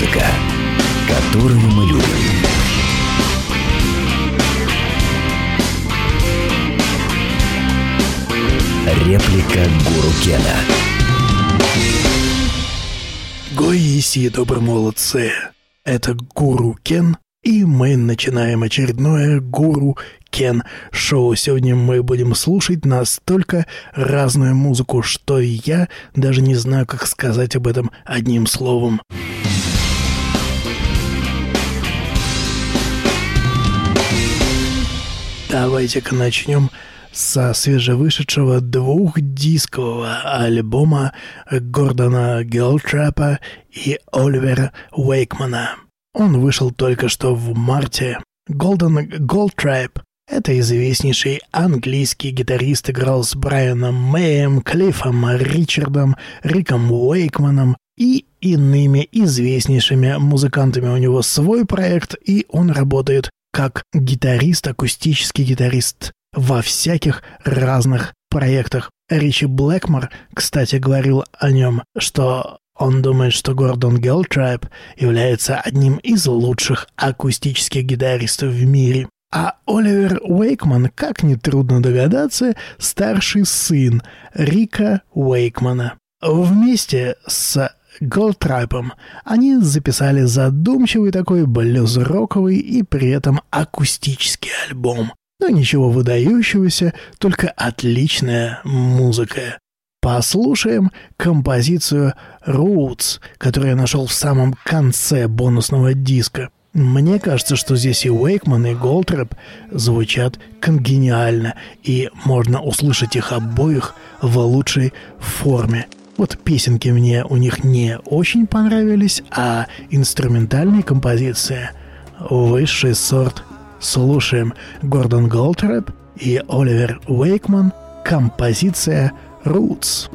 Музыка, которую мы любим. Реплика Гуру Кена. Гоиси, добрые молодцы. Это Гуру Кен, и мы начинаем очередное Гуру Кен шоу. Сегодня мы будем слушать настолько разную музыку, что я даже не знаю, как сказать об этом одним словом. Давайте-ка начнем со свежевышедшего двухдискового альбома Гордона Гелтрапа и Оливера Уэйкмана. Он вышел только что в марте. Голден Голдтрап — это известнейший английский гитарист, играл с Брайаном Мэем, Клиффом Ричардом, Риком Уэйкманом и иными известнейшими музыкантами. У него свой проект, и он работает как гитарист, акустический гитарист во всяких разных проектах. Ричи Блэкмор, кстати, говорил о нем, что он думает, что Гордон Гелтрайб является одним из лучших акустических гитаристов в мире. А Оливер Уэйкман, как нетрудно догадаться, старший сын Рика Уэйкмана. Вместе с Голтрайпом они записали задумчивый такой блюз-роковый и при этом акустический альбом. Но ничего выдающегося, только отличная музыка. Послушаем композицию «Roots», которую я нашел в самом конце бонусного диска. Мне кажется, что здесь и Уэйкман, и Голдрэп звучат конгениально, и можно услышать их обоих в лучшей форме. Вот песенки мне у них не очень понравились, а инструментальные композиции – высший сорт – Слушаем Гордон Голдрэп и Оливер Уэйкман, композиция «Roots».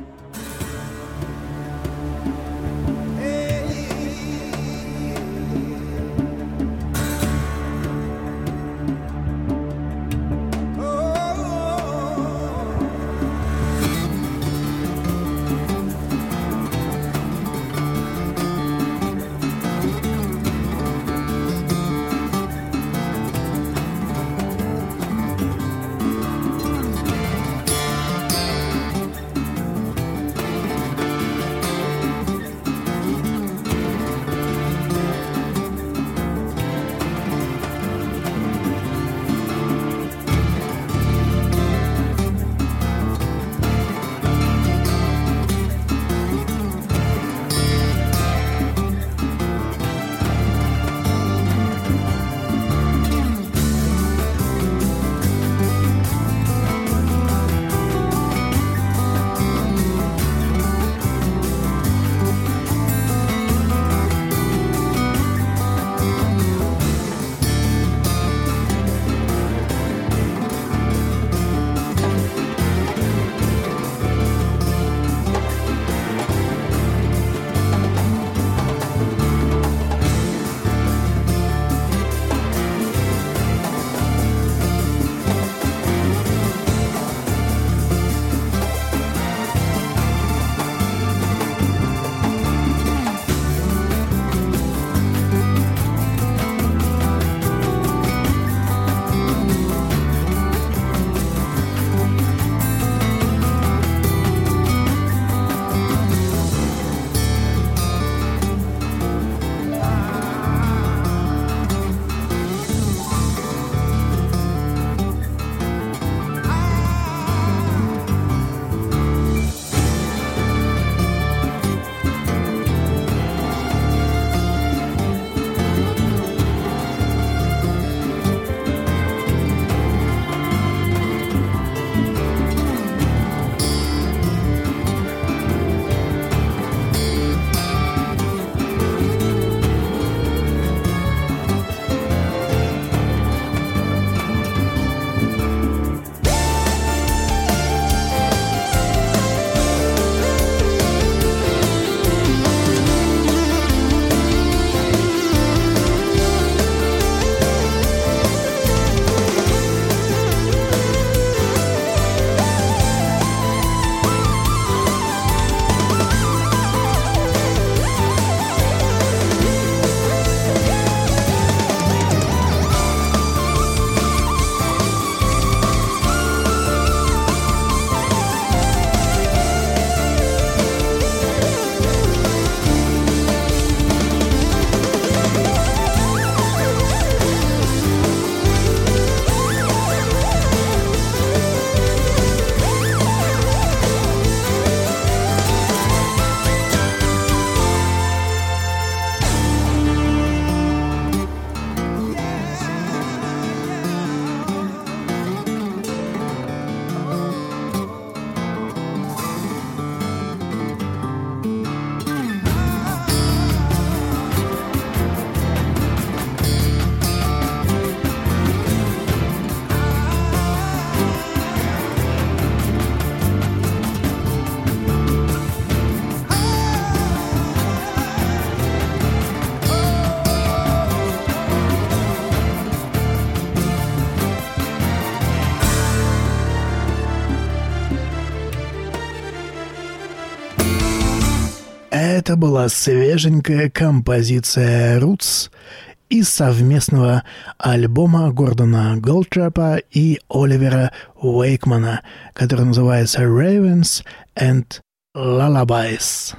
Была свеженькая композиция «Roots» из совместного альбома Гордона Голдтрапа и Оливера Уэйкмана, который называется «Ravens and Lullabies».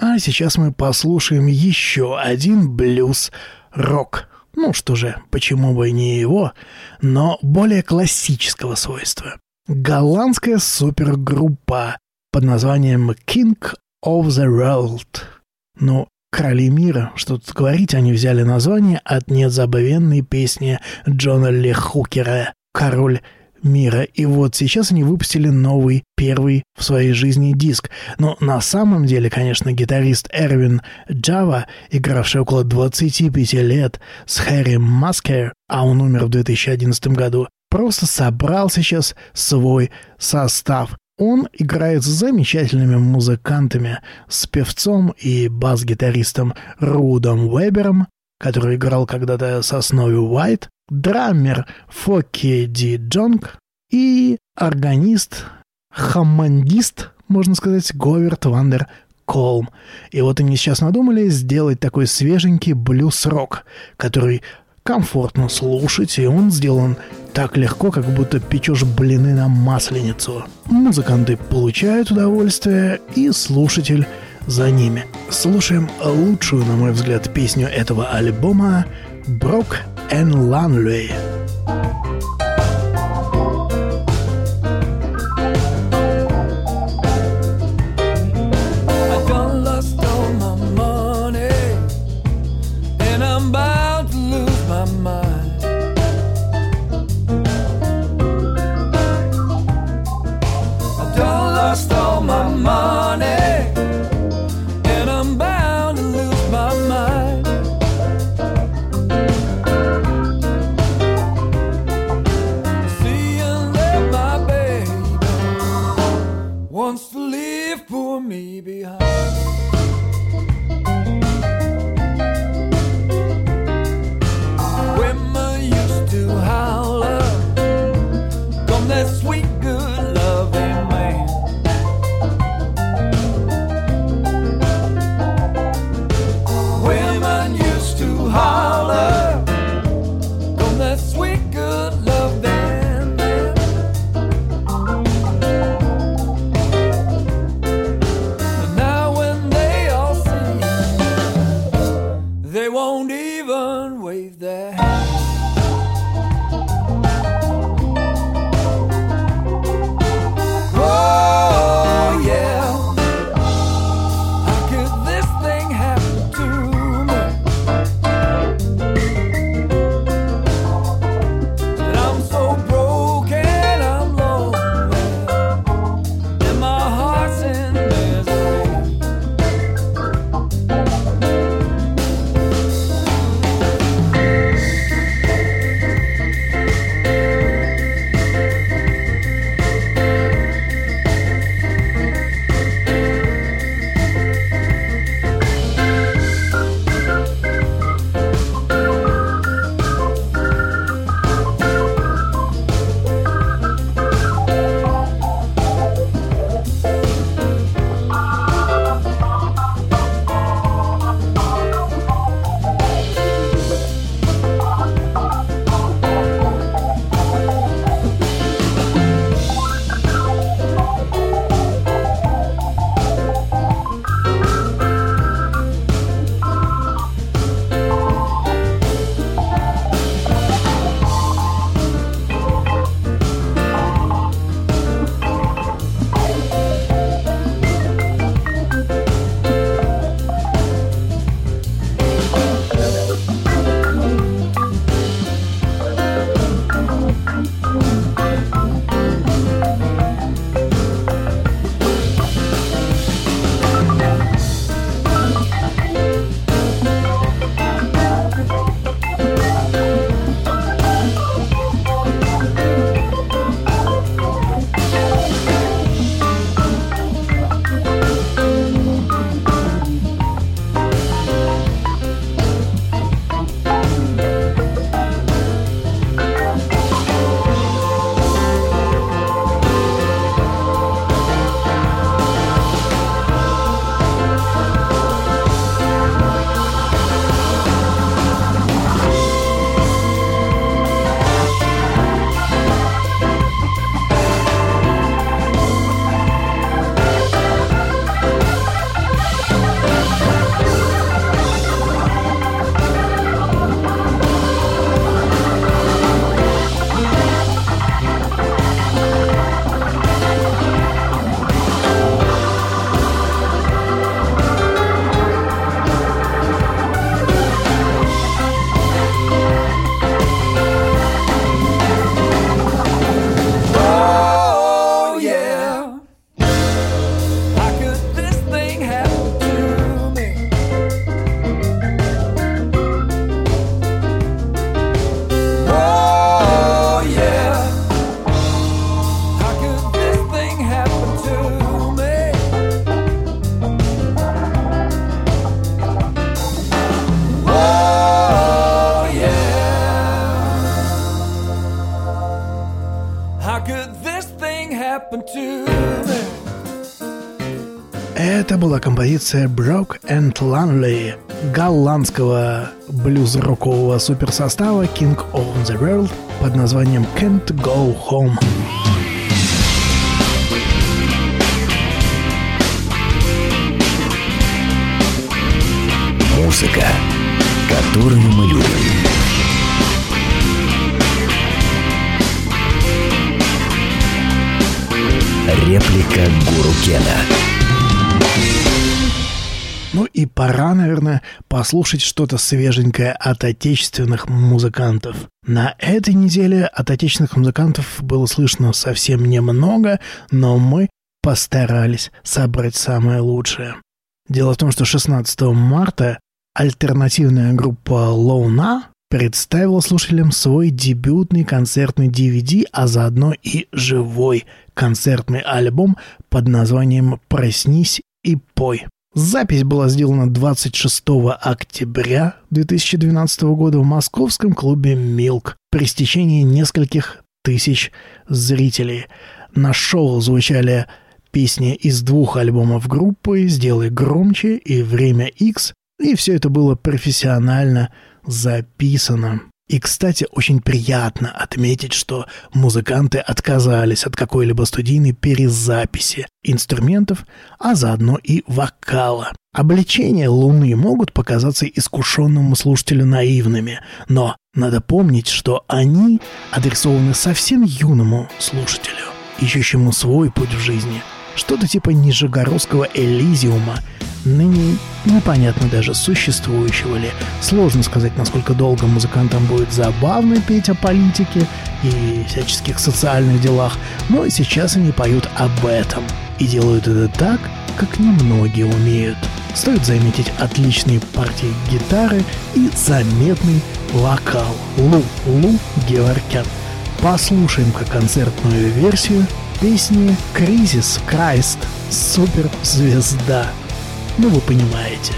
А сейчас мы послушаем еще один блюз-рок. Ну что же, почему бы не его, но более классического свойства. Голландская супергруппа под названием King of the World. Ну, Короли мира, что тут говорить, они взяли название от незабвенной песни Джона Ли Хукера «Король мира. И вот сейчас они выпустили новый, первый в своей жизни диск. Но на самом деле, конечно, гитарист Эрвин Джава, игравший около 25 лет с Хэри Маскер, а он умер в 2011 году, просто собрал сейчас свой состав. Он играет с замечательными музыкантами, с певцом и бас-гитаристом Рудом Вебером, который играл когда-то со Snowy White, драмер Фокке Де Йонг и органист, хаммандист, можно сказать, Говерт Ван дер Колм. И вот они сейчас надумали сделать такой свеженький блюз-рок, который комфортно слушать, и он сделан так легко, как будто печешь блины на масленицу. Музыканты получают удовольствие, и слушатель за ними. Слушаем лучшую, на мой взгляд, песню этого альбома «Брок and Lanley». Композиция Broke and Lonely голландского блюз-рокового суперсостава King of the World под названием Can't Go Home. Музыка, которую мы любим. Реплика Гуру Кена. И пора, наверное, послушать что-то свеженькое от отечественных музыкантов. На этой неделе от отечественных музыкантов было слышно совсем немного, но мы постарались собрать самое лучшее. Дело в том, что 16 марта альтернативная группа Лоуна представила слушателям свой дебютный концертный DVD, а заодно и живой концертный альбом под названием «Проснись и пой». Запись была сделана 26 октября 2012 года в московском клубе «Милк» при стечении нескольких тысяч зрителей. На шоу звучали песни из двух альбомов группы «Сделай громче» и «Время X», и все это было профессионально записано. И, кстати, очень приятно отметить, что музыканты отказались от какой-либо студийной перезаписи инструментов, а заодно и вокала. Обличения Луны могут показаться искушенному слушателю наивными, но надо помнить, что они адресованы совсем юному слушателю, ищущему свой путь в жизни, что-то типа Нижегородского Элизиума – ныне непонятно даже существующего ли. Сложно сказать, насколько долго музыкантам будет забавно петь о политике и всяческих социальных делах, но сейчас они поют об этом. И делают это так, как немногие умеют. Стоит заметить отличные партии гитары и заметный вокал Лу Лу Геворкян. Послушаем-ка концертную версию песни «Кризис Крайст. Суперзвезда». Ну, вы понимаете.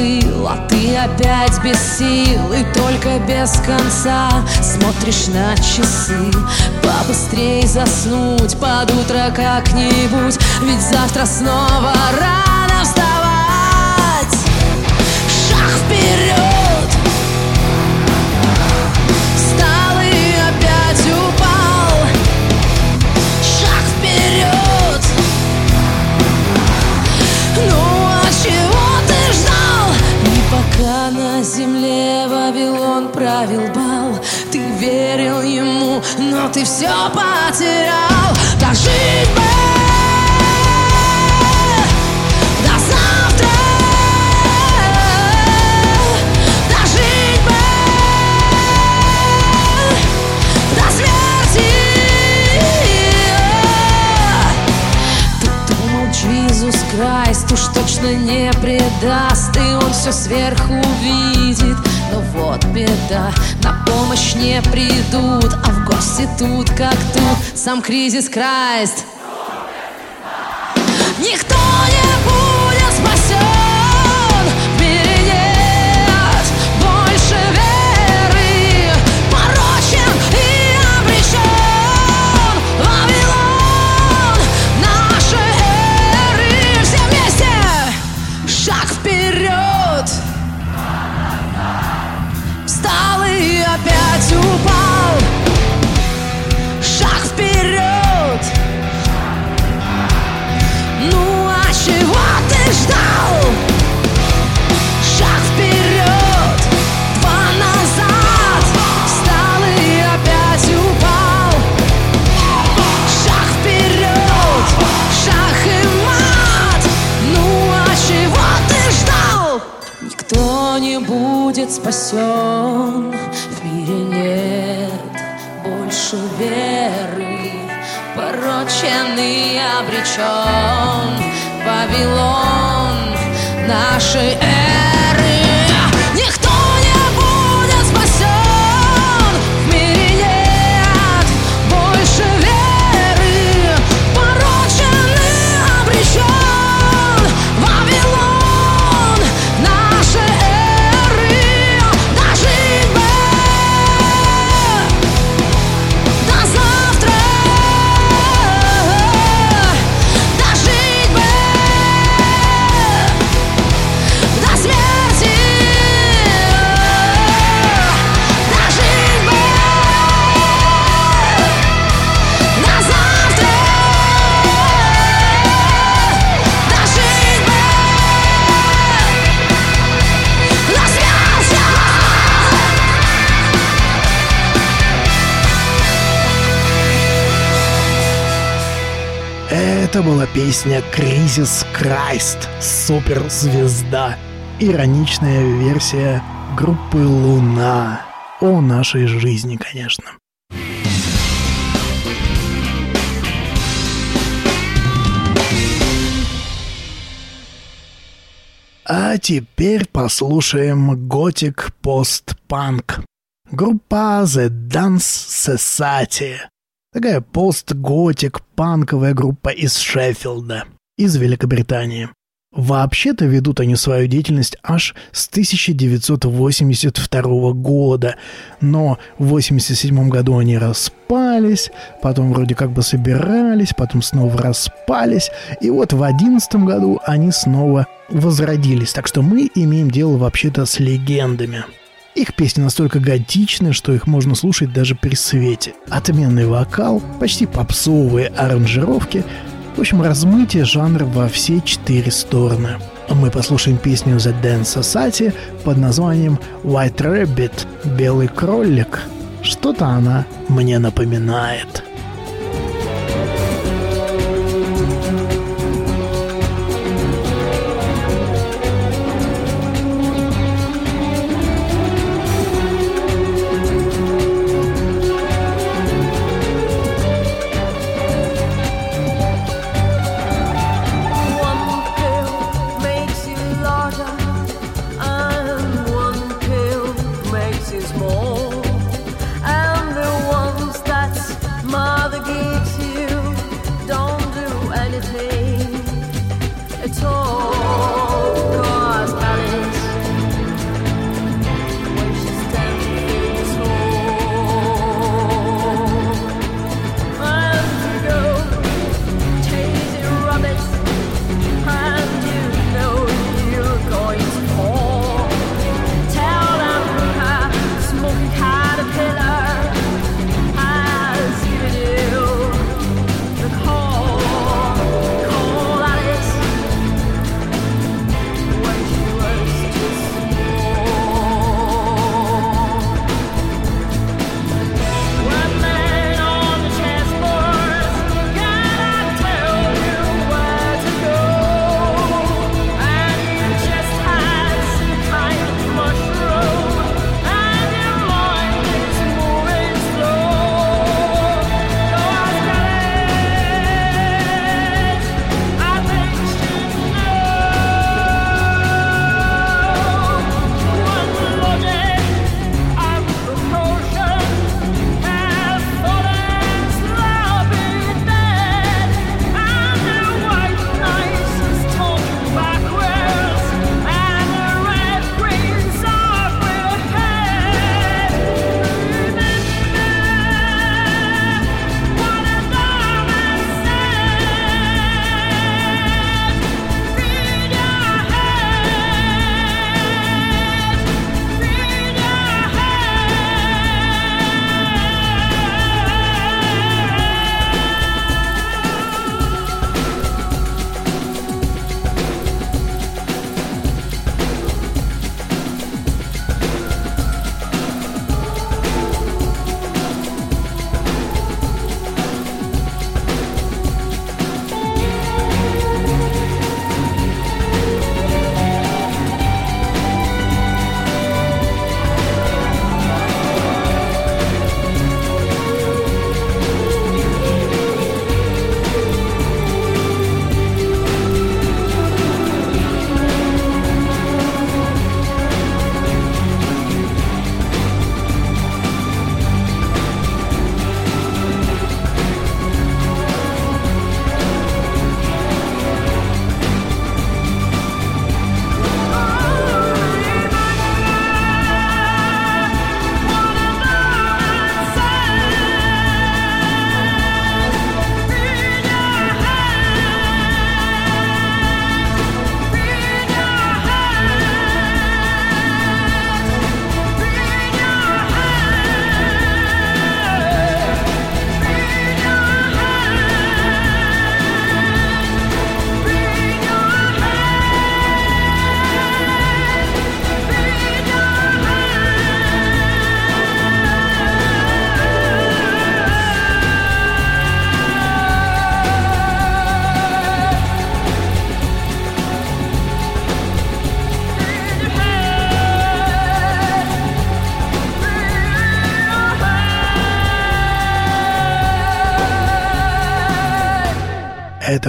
Остыл, а ты опять без сил И только без конца смотришь на часы Побыстрей заснуть под утро как-нибудь Ведь завтра снова рано вставать Шаг вперед! На земле Вавилон правил бал Ты верил ему, но ты все потерял. Так жить бы Крайст уж точно не предаст И он все сверху видит Но вот беда, на помощь не придут А в гости тут как тут. Сам кризис Крайст Никто песня «Кризис Крайст. Суперзвезда». Ироничная версия группы «Луна». О нашей жизни, конечно. А теперь послушаем готик постпанк. Группа The Dance Society. Такая пост-готик панковая группа из Шеффилда, из Великобритании. Вообще-то ведут они свою деятельность аж с 1982 года, но в 1987 году они распались, потом вроде как бы собирались, потом снова распались, и вот в 2011 году они снова возродились, так что мы имеем дело вообще-то с легендами. Их песни настолько готичны, что их можно слушать даже при свете. Отменный вокал, почти попсовые аранжировки, в общем, размытие жанра во все четыре стороны. Мы послушаем песню The Dance Society под названием White Rabbit – Белый кролик. Что-то она мне напоминает.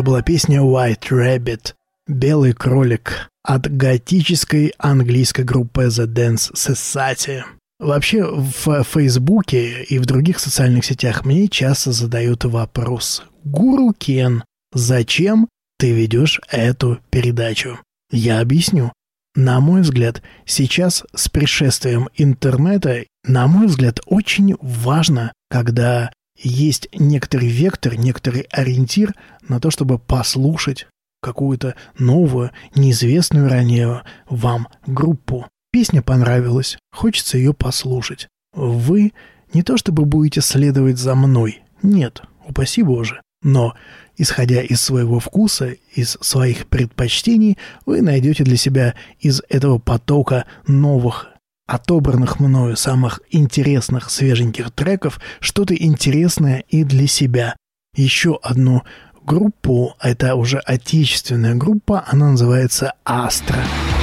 Это была песня White Rabbit «Белый кролик» от готической английской группы The Dance Society. Вообще в Фейсбуке и в других социальных сетях мне часто задают вопрос «Гуру Кен, зачем ты ведешь эту передачу?» Я объясню. На мой взгляд, сейчас с пришествием интернета, на мой взгляд, очень важно, когда есть некоторый вектор, некоторый ориентир на то, чтобы послушать какую-то новую, неизвестную ранее вам группу. Песня понравилась, хочется ее послушать. Вы не то чтобы будете следовать за мной, нет, упаси Боже, но, исходя из своего вкуса, из своих предпочтений, вы найдете для себя из этого потока новых отобранных мною самых интересных свеженьких треков что-то интересное и для себя. Еще одну группу, это уже отечественная группа, она называется «Астра». Это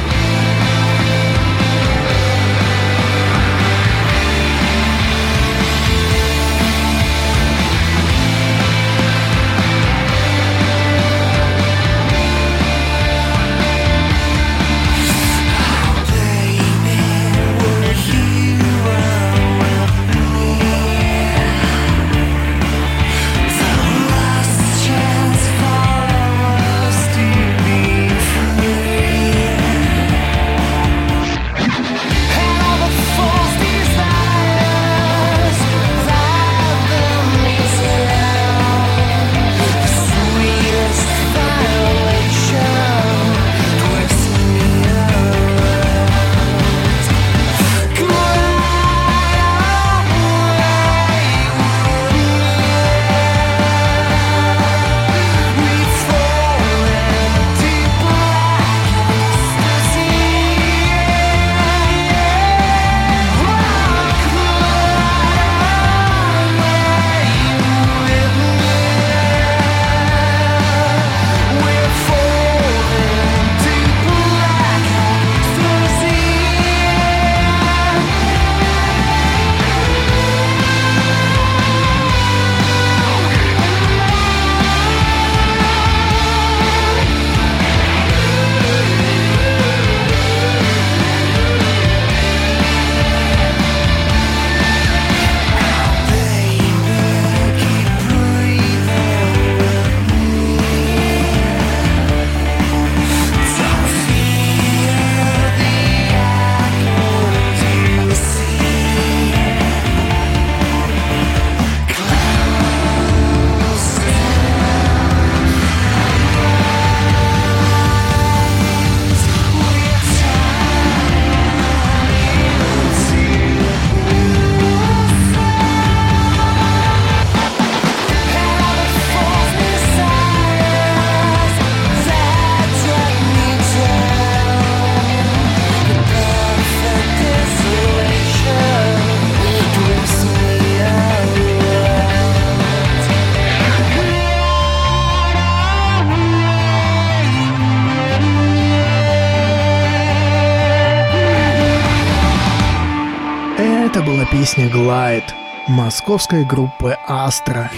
песня «Глайд» московской группы «Астра».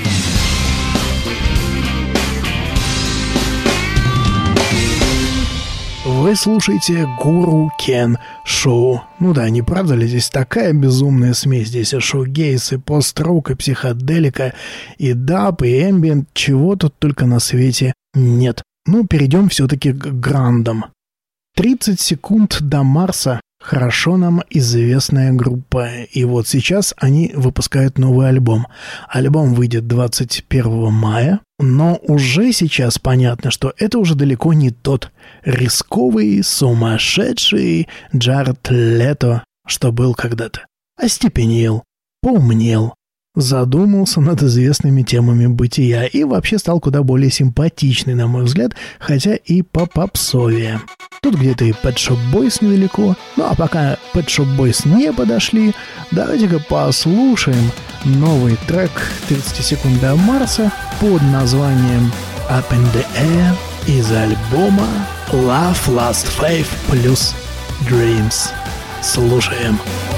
Вы слушаете Гуру Кен Шоу. Ну да, не правда ли здесь такая безумная смесь? Здесь и шоу-гейс, и пост-рок, и психоделика, и даб, и эмбиент. Чего тут только на свете нет. Ну, перейдем все-таки к грандам. 30 секунд до Марса хорошо нам известная группа. И вот сейчас они выпускают новый альбом. Альбом выйдет 21 мая, но уже сейчас понятно, что это уже далеко не тот рисковый, сумасшедший Джаред Лето, что был когда-то. Остепенел, поумнел, задумался над известными темами бытия и вообще стал куда более симпатичный, на мой взгляд, хотя и по попсовее. Тут где-то и Pet Shop Boys недалеко. Ну а пока Pet Shop Boys не подошли, давайте-ка послушаем новый трек 30 секунд до Марса под названием Up in the Air из альбома Love, Last Faith плюс Dreams. Слушаем. I've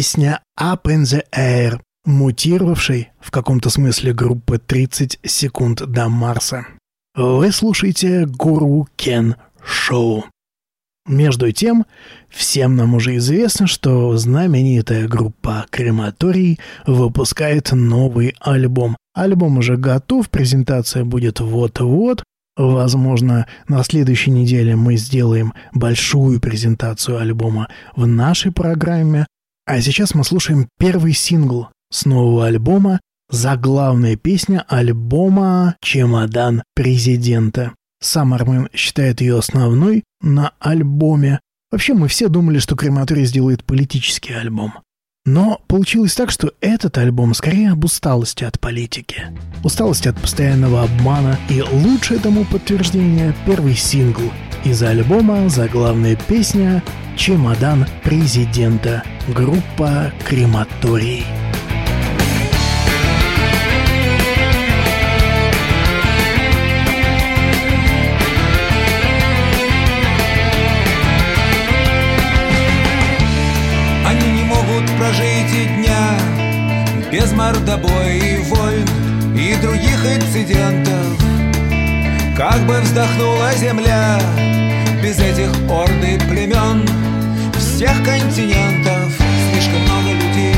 песня «Up in the Air», мутировавшей в каком-то смысле группы «30 секунд до Марса». Вы слушаете «Гуру Кен Шоу». Между тем, всем нам уже известно, что знаменитая группа «Крематорий» выпускает новый альбом. Альбом уже готов, презентация будет вот-вот. Возможно, на следующей неделе мы сделаем большую презентацию альбома в нашей программе. А сейчас мы слушаем первый сингл с нового альбома, заглавная песня альбома «Чемодан президента». Сам Армен считает ее основной на альбоме. Вообще, мы все думали, что Крематорий сделает политический альбом. Но получилось так, что этот альбом скорее об усталости от политики. Усталости от постоянного обмана. И лучшее тому подтверждение – первый сингл из альбома заглавная песня «Чемодан президента» группа «Крематорий». Они не могут прожить и дня Без мордобоя и войн И других инцидентов Как бы вздохнула земля Без этих орды племен Всех континентов. Слишком много людей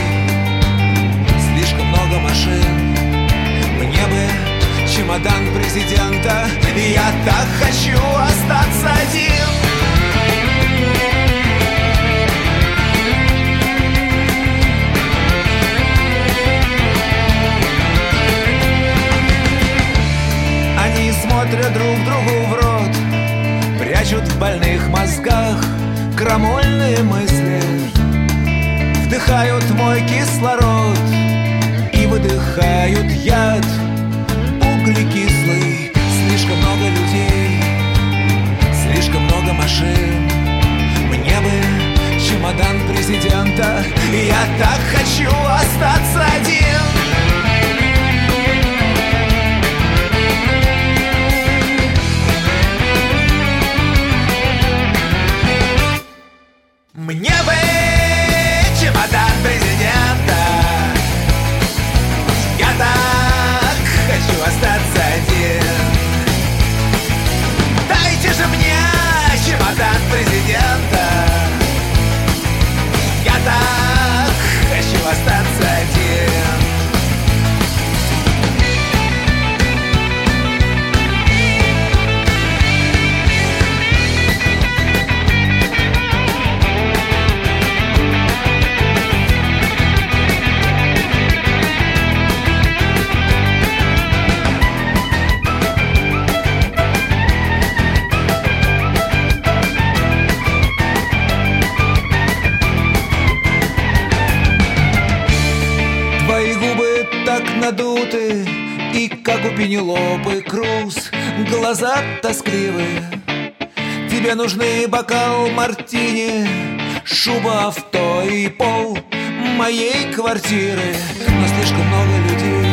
Слишком много машин. Мне бы чемодан президента Я так хочу остаться один крамольные мысли. Вдыхают мой кислород И выдыхают яд. Углекислый Слишком много людей Слишком много машин. Мне бы чемодан президента Я так хочу остаться один Пенелопы Круз Глаза тоскливые Тебе нужны бокал мартини Шуба, авто и пол Моей квартиры. Но слишком много людей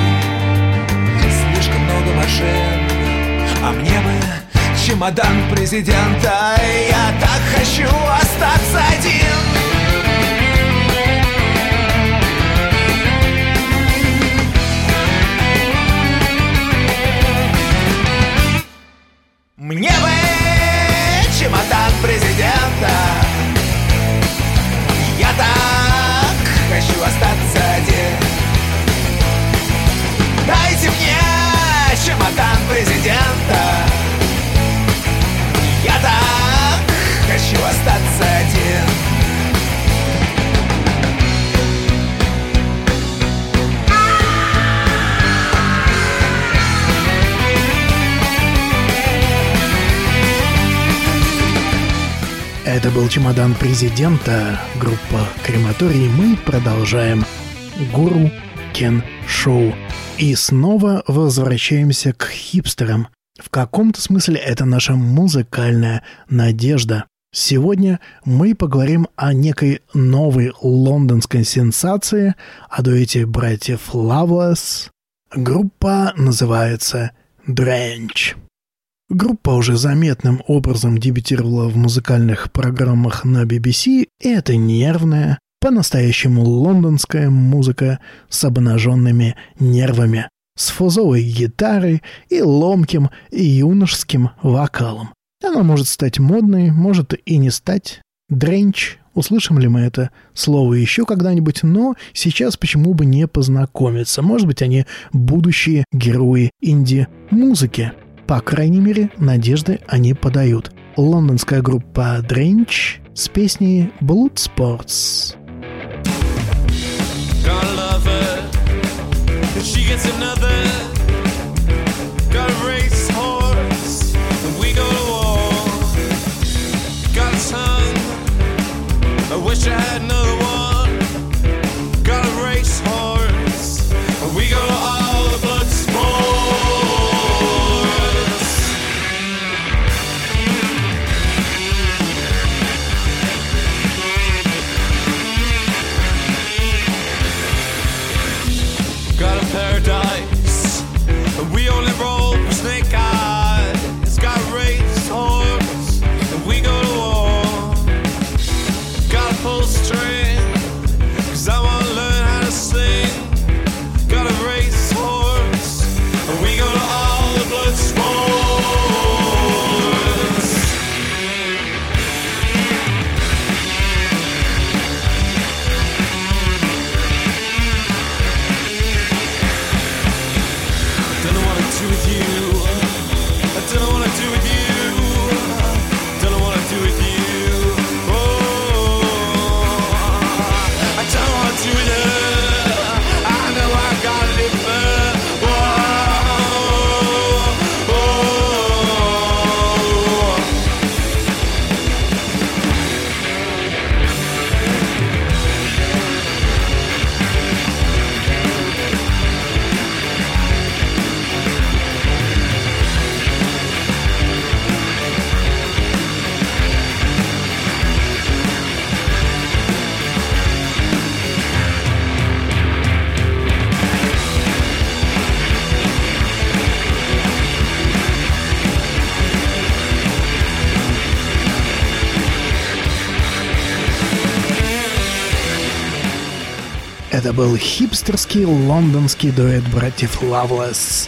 Слишком много машин. А мне бы чемодан президента. Я так хочу остаться один Это был чемодан президента, группа Крематорий. Мы продолжаем Гуру Кен Шоу. И снова возвращаемся к хипстерам. В каком-то смысле это наша музыкальная надежда. Сегодня мы поговорим о некой новой лондонской сенсации, о дуэте братьев Loveless. Группа называется Drench. Группа уже заметным образом дебютировала в музыкальных программах на BBC, и это нервная, по-настоящему лондонская музыка с обнаженными нервами, с фузовой гитарой и ломким и юношеским вокалом. Она может стать модной, может и не стать. Дренч, услышим ли мы это слово еще когда-нибудь, но сейчас почему бы не познакомиться. Может быть, они будущие герои инди-музыки. По крайней мере, надежды они подают. Лондонская группа Дренч с песней Blood Sports. She gets another, был хипстерский лондонский дуэт братьев Лавлес.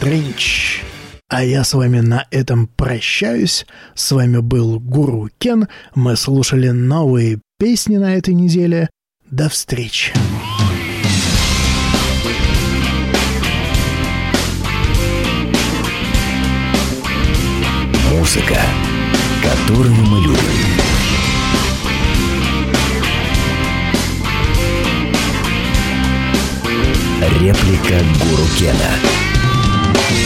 Дринч. А я с вами на этом прощаюсь. С вами был Гуру Кен. Мы слушали новые песни на этой неделе. До встречи. Музыка, которую мы любим. Реплика Гуру Кена.